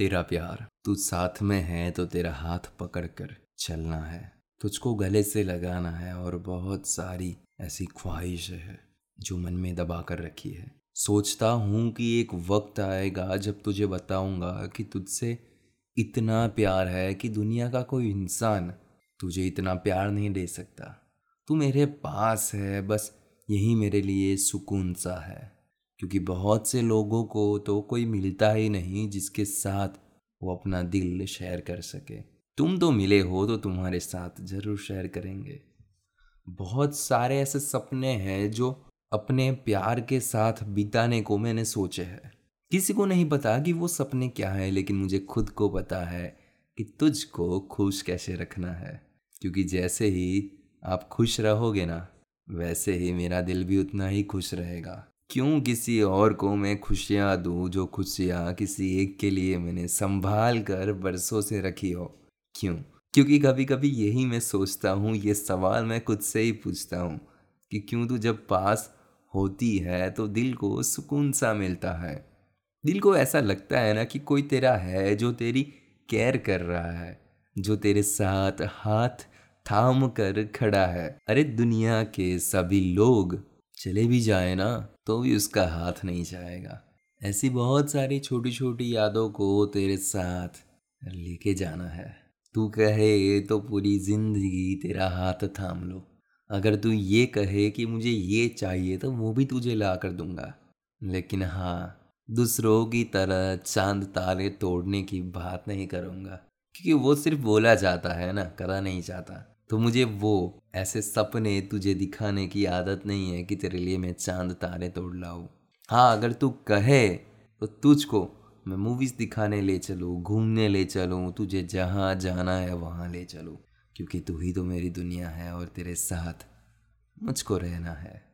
तेरा प्यार, तू साथ में है तो तेरा हाथ पकड़ कर चलना है। तुझको गले से लगाना है और बहुत सारी ऐसी ख्वाहिश है जो मन में दबा कर रखी है। सोचता हूँ कि एक वक्त आएगा जब तुझे बताऊँगा कि तुझसे इतना प्यार है कि दुनिया का कोई इंसान तुझे इतना प्यार नहीं दे सकता। तू मेरे पास है, बस यही मेरे लिए सुकून सा है। क्योंकि बहुत से लोगों को तो कोई मिलता ही नहीं जिसके साथ वो अपना दिल शेयर कर सके। तुम तो मिले हो तो तुम्हारे साथ ज़रूर शेयर करेंगे। बहुत सारे ऐसे सपने हैं जो अपने प्यार के साथ बिताने को मैंने सोचे हैं। किसी को नहीं पता कि वो सपने क्या है, लेकिन मुझे खुद को पता है कि तुझको खुश कैसे रखना है। क्योंकि जैसे ही आप खुश रहोगे ना, वैसे ही मेरा दिल भी उतना ही खुश रहेगा। क्यों किसी और को मैं खुशियाँ दूँ जो खुशियाँ किसी एक के लिए मैंने संभाल कर बरसों से रखी हो? क्यों? क्योंकि कभी कभी यही मैं सोचता हूँ, ये सवाल मैं खुद से ही पूछता हूँ कि क्यों तू जब पास होती है तो दिल को सुकून सा मिलता है। दिल को ऐसा लगता है ना कि कोई तेरा है जो तेरी केयर कर रहा है, जो तेरे साथ हाथ थाम कर खड़ा है। अरे दुनिया के सभी लोग चले भी जाए ना तो भी उसका हाथ नहीं जाएगा। ऐसी बहुत सारी छोटी छोटी यादों को तेरे साथ लेके जाना है। तू कहे तो पूरी ज़िंदगी तेरा हाथ थाम लो। अगर तू ये कहे कि मुझे ये चाहिए तो वो भी तुझे ला कर दूँगा। लेकिन हाँ दूसरों की तरह चाँद तारे तोड़ने की बात नहीं करूँगा, क्योंकि वो सिर्फ़ बोला जाता है ना, करा नहीं जाता। तो मुझे वो, ऐसे सपने तुझे दिखाने की आदत नहीं है कि तेरे लिए मैं चाँद तारे तोड़ लाऊँ। हाँ अगर तू कहे तो तुझको मैं मूवीज़ दिखाने ले चलूँ, घूमने ले चलूँ, तुझे जहाँ जाना है वहाँ ले चलूँ। क्योंकि तू ही तो मेरी दुनिया है और तेरे साथ मुझको रहना है।